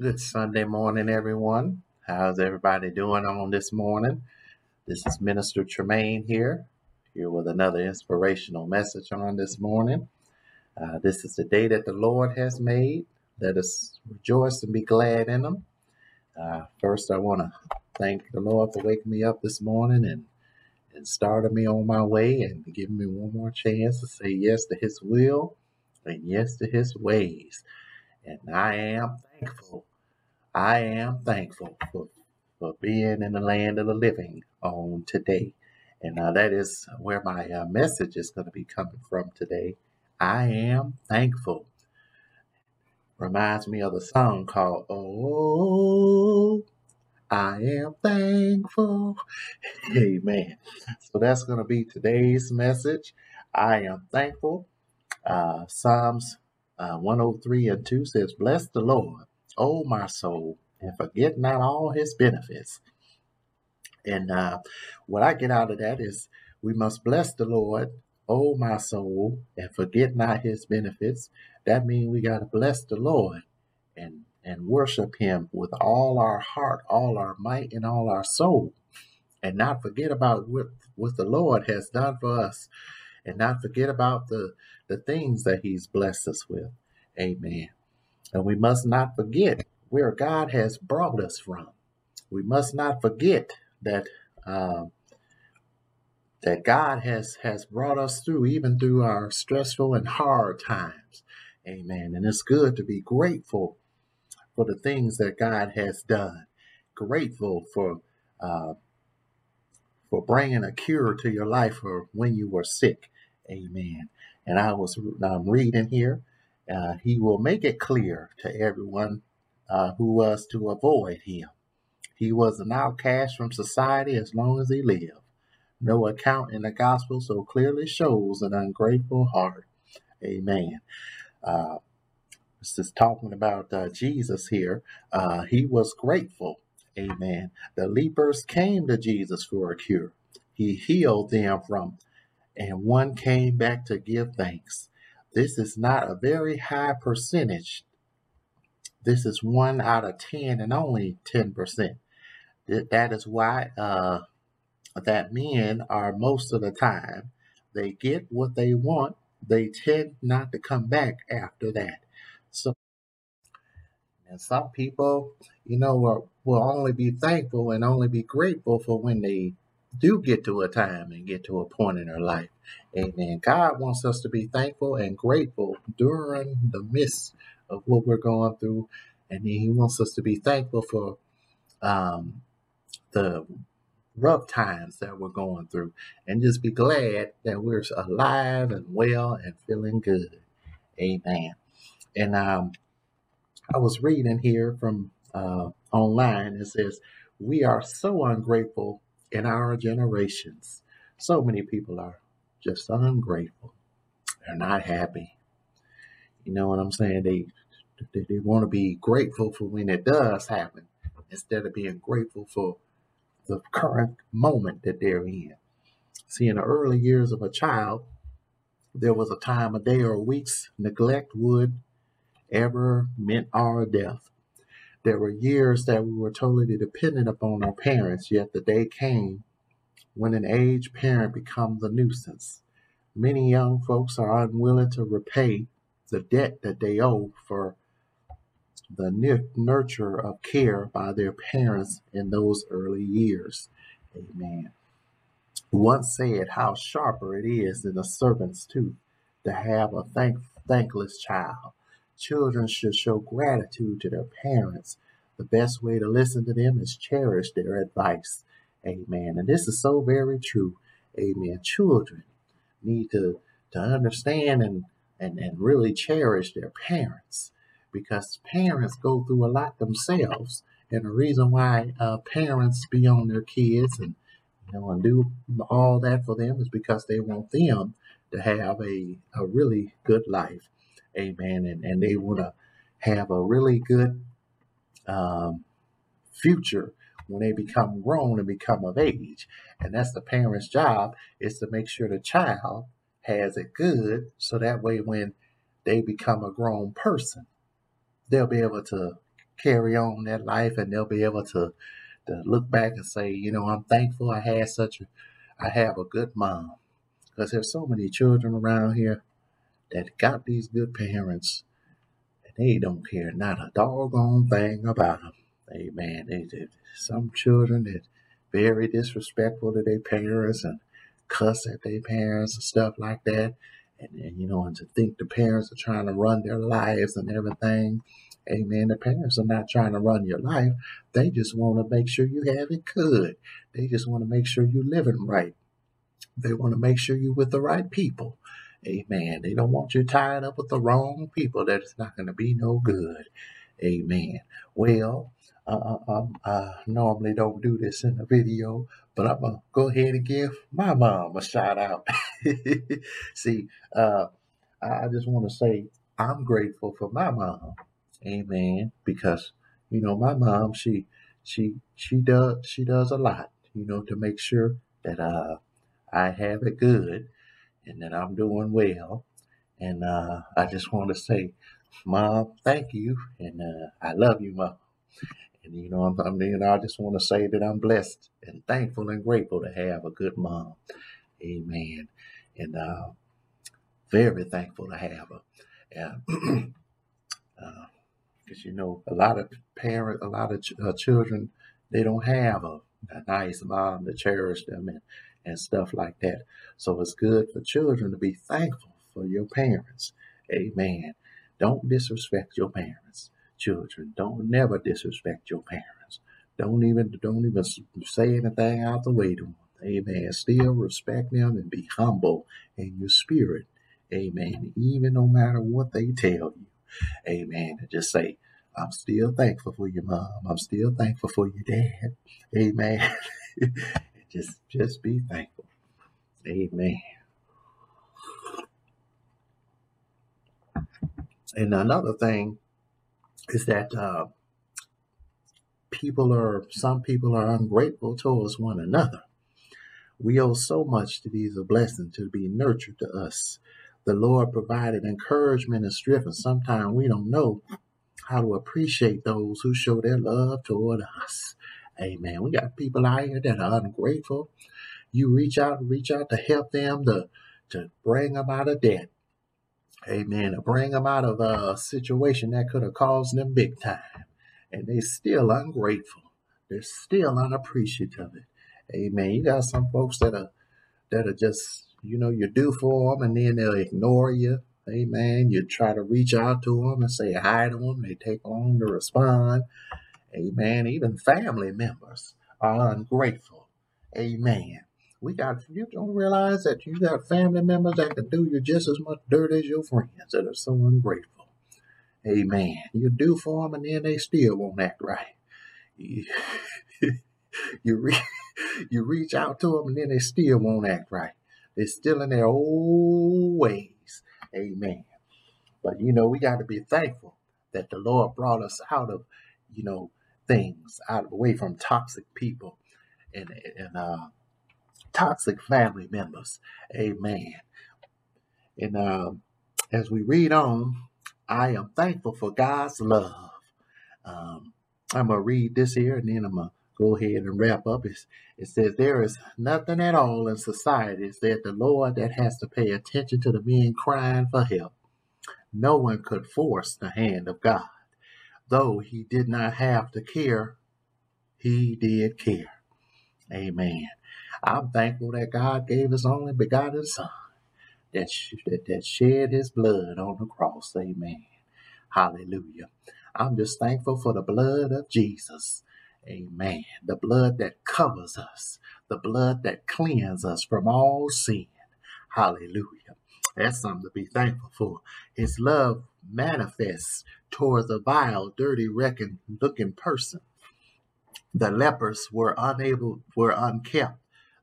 Good Sunday morning, everyone. How's everybody doing on this morning? This is Minister Tremaine here, here with another inspirational message on this morning. Uh, this is the day that the Lord has made. Let us rejoice and be glad in them. Uh, first, I want to thank the Lord for waking me up this morning and and starting me on my way and giving me one more chance to say yes to His will and yes to His ways. And I am thankful. I am thankful for, for being in the land of the living on today. And uh, that is where my uh, message is going to be coming from today. I am thankful. Reminds me of the song called Oh, I am thankful. Amen. So that's going to be today's message. I am thankful. Uh, Psalms uh, 103 and 2 says, Bless the Lord, O my soul, and forget not all his benefits. And uh, what I get out of that is we must bless the Lord, O my soul, and forget not his benefits. That means we got to bless the Lord and and worship him with all our heart, all our might, and all our soul. And not forget about what, what the Lord has done for us. And not forget about the, the things that he's blessed us with. Amen. And we must not forget where God has brought us from. We must not forget that um, that God has has brought us through, even through our stressful and hard times. Amen. And it's good to be grateful for the things that God has done. Grateful for uh, for bringing a cure to your life for when you were sick. Amen. And I was I'm reading here. Uh, he will make it clear to everyone uh, who was to avoid him. He was an outcast from society as long as he lived. No account in the gospel so clearly shows an ungrateful heart. Amen. Uh, this is talking about uh, Jesus here. Uh, he was grateful. Amen. The lepers came to Jesus for a cure. He healed them from, and one came back to give thanks. This is not a very high percentage. This is one out of 10 and only 10%. That is why uh, that men are most of the time, they get what they want. They tend not to come back after that. So, and some people, you know, will, will only be thankful and only be grateful for when they do get to a time and get to a point in our life. Amen. God wants us to be thankful and grateful during the midst of what we're going through. And He wants us to be thankful for um, the rough times that we're going through and just be glad that we're alive and well and feeling good. Amen. And um, I was reading here from uh, online. It says, We are so ungrateful in our generations. So many people are just ungrateful. They're not happy. You know what I'm saying? They they, they want to be grateful for when it does happen instead of being grateful for the current moment that they're in. See, in the early years of a child, there was a time, a day, or a weeks neglect would ever meant our death. There were years that we were totally dependent upon our parents, yet the day came when an aged parent becomes a nuisance. Many young folks are unwilling to repay the debt that they owe for the nurture of care by their parents in those early years. Amen. Once said how sharper it is than a serpent's tooth to have a thank- thankless child. Children should show gratitude to their parents. The best way to listen to them is cherish their advice. Amen. And this is so very true. Amen. Children need to, to understand and, and, and really cherish their parents because parents go through a lot themselves. And the reason why uh, parents be on their kids and you know and do all that for them is because they want them to have a, a really good life. Amen. And, and they want to have a really good um, future when they become grown and become of age. And that's the parent's job is to make sure the child has it good so that way when they become a grown person, they'll be able to carry on their life and they'll be able to, to look back and say, you know, I'm thankful I had such a, I have a good mom. Because there's so many children around here that got these good parents and they don't care not a doggone thing about them. Amen. They, they, some children that very disrespectful to their parents and cuss at their parents and stuff like that. And, and you know, and to think the parents are trying to run their lives and everything. Amen. The parents are not trying to run your life. They just want to make sure you have it good. They just want to make sure you're living right. They want to make sure you're with the right people. Amen. They don't want you tied up with the wrong people. That's not going to be no good. Amen. Well, uh, uh, um, I normally don't do this in the video, but I'm gonna go ahead and give my mom a shout out. See, uh, I just want to say I'm grateful for my mom, amen, because you know my mom she she she does she does a lot, you know, to make sure that uh I have it good and that I'm doing well, and uh, I just want to say, mom, thank you, and uh, I love you, mom. And you know, I mean, I just want to say that I'm blessed and thankful and grateful to have a good mom. Amen. And uh, very thankful to have her. And because uh, you know, a lot of parents, a lot of ch- uh, children, they don't have a, a nice mom to cherish them and and stuff like that. So it's good for children to be thankful for your parents. Amen. Don't disrespect your parents children. Don't never disrespect your parents. Don't even don't even say anything out the way to them. Amen. Still respect them and be humble in your spirit. Amen. Even no matter what they tell you. Amen. And just say, I'm still thankful for your mom. I'm still thankful for your dad. Amen. just just be thankful. Amen. And another thing is that uh, people are some people are ungrateful towards one another. We owe so much to these blessings to be nurtured to us. The Lord provided encouragement and strength, and sometimes we don't know how to appreciate those who show their love toward us. Amen. We got people out here that are ungrateful. You reach out, reach out to help them to to bring them out of debt. Amen. To bring them out of a situation that could have caused them big time. And they're still ungrateful. They're still unappreciative. Amen. You got some folks that are that are just, you know, you do for them and then they'll ignore you. Amen. You try to reach out to them and say hi to them. They take long to respond. Amen. Even family members are ungrateful. Amen. We got you don't realize that you got family members that can do you just as much dirt as your friends that are so ungrateful. Amen. You do for them and then they still won't act right. You, you, re- you reach out to them and then they still won't act right. They're still in their old ways. Amen. But you know, we got to be thankful that the Lord brought us out of, you know, things, out of away from toxic people and and uh toxic family members. Amen. And um, as we read on, I am thankful for God's love. Um, I'm going to read this here and then I'm going to go ahead and wrap up. It's, it says, There is nothing at all in society, that the Lord, that has to pay attention to the men crying for help. No one could force the hand of God. Though he did not have to care, he did care. Amen. I'm thankful that God gave his only begotten Son that, that, that shed his blood on the cross. Amen. Hallelujah. I'm just thankful for the blood of Jesus. Amen. The blood that covers us, the blood that cleanses us from all sin. Hallelujah. That's something to be thankful for. His love manifests towards a vile, dirty, wrecking looking person. The lepers were unable, were unkept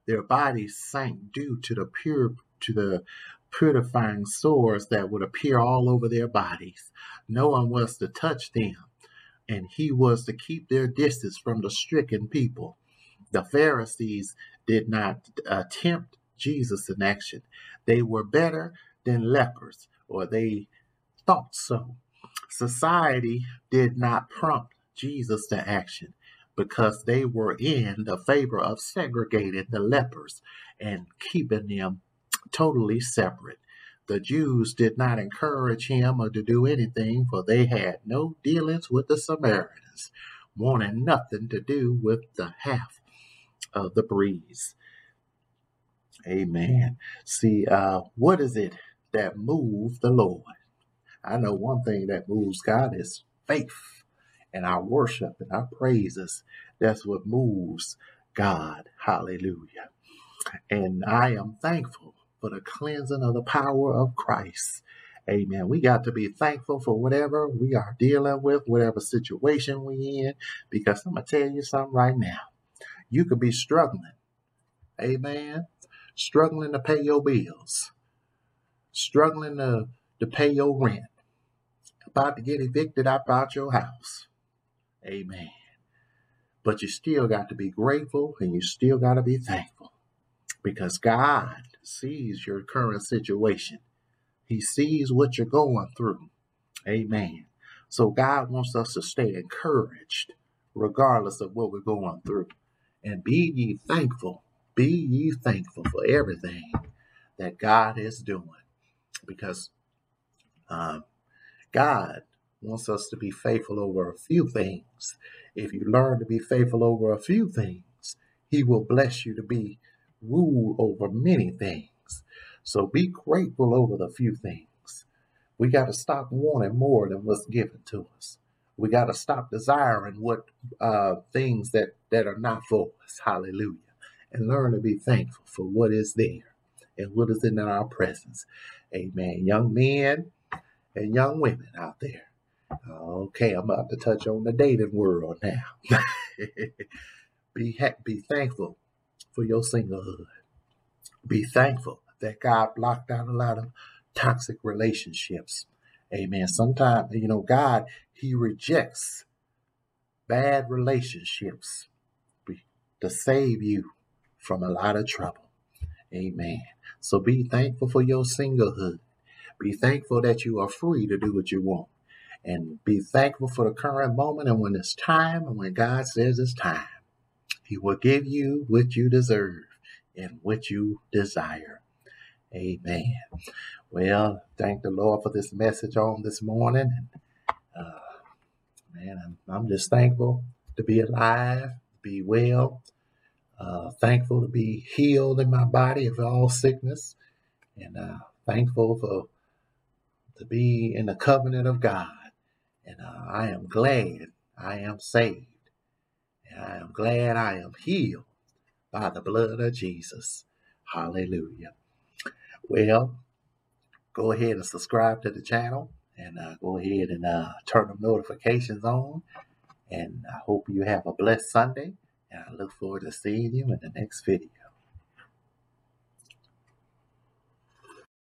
their bodies sank due to the pure to the purifying sores that would appear all over their bodies. No one was to touch them, and he was to keep their distance from the stricken people. The Pharisees did not attempt Jesus in action. They were better than lepers, or they thought so. Society did not prompt Jesus to action because they were in the favor of segregating the lepers and keeping them totally separate. The Jews did not encourage him or to do anything, for they had no dealings with the Samaritans, wanting nothing to do with the half of the breeze. Amen. See, uh, what is it that moves the Lord? I know one thing that moves God is faith and our worship and our praises. That's what moves God. Hallelujah. And I am thankful for the cleansing of the power of Christ. Amen. We got to be thankful for whatever we are dealing with, whatever situation we in, because I'm gonna tell you something right now. You could be struggling. Amen. Struggling to pay your bills. Struggling to, to pay your rent. About to get evicted out out your house. Amen. But you still got to be grateful and you still got to be thankful because God sees your current situation. He sees what you're going through. Amen. So God wants us to stay encouraged regardless of what we're going through. And be ye thankful. Be ye thankful for everything that God is doing. Because um, God wants us to be faithful over a few things. If you learn to be faithful over a few things, He will bless you to be rule over many things. So be grateful over the few things. We got to stop wanting more than what's given to us. We got to stop desiring what uh, things that that are not for us. Hallelujah, and learn to be thankful for what is there and what is in our presence. Amen. Young men and young women out there. Okay, I'm about to touch on the dating world now. be ha- be thankful for your singlehood. Be thankful that God blocked out a lot of toxic relationships. Amen. Sometimes, you know, God, He rejects bad relationships to save you from a lot of trouble. Amen. So be thankful for your singlehood. Be thankful that you are free to do what you want. And be thankful for the current moment and when it's time and when God says it's time. He will give you what you deserve and what you desire. Amen. Well, thank the Lord for this message on this morning. Uh, man, I'm, I'm, just thankful to be alive, be well, uh, thankful to be healed in my body of all sickness, and uh, thankful for to be in the covenant of God. And uh, I am glad I am saved. And I am glad I am healed by the blood of Jesus. Hallelujah. Well, go ahead and subscribe to the channel and uh, go ahead and uh, turn the notifications on. And I hope you have a blessed Sunday. And I look forward to seeing you in the next video.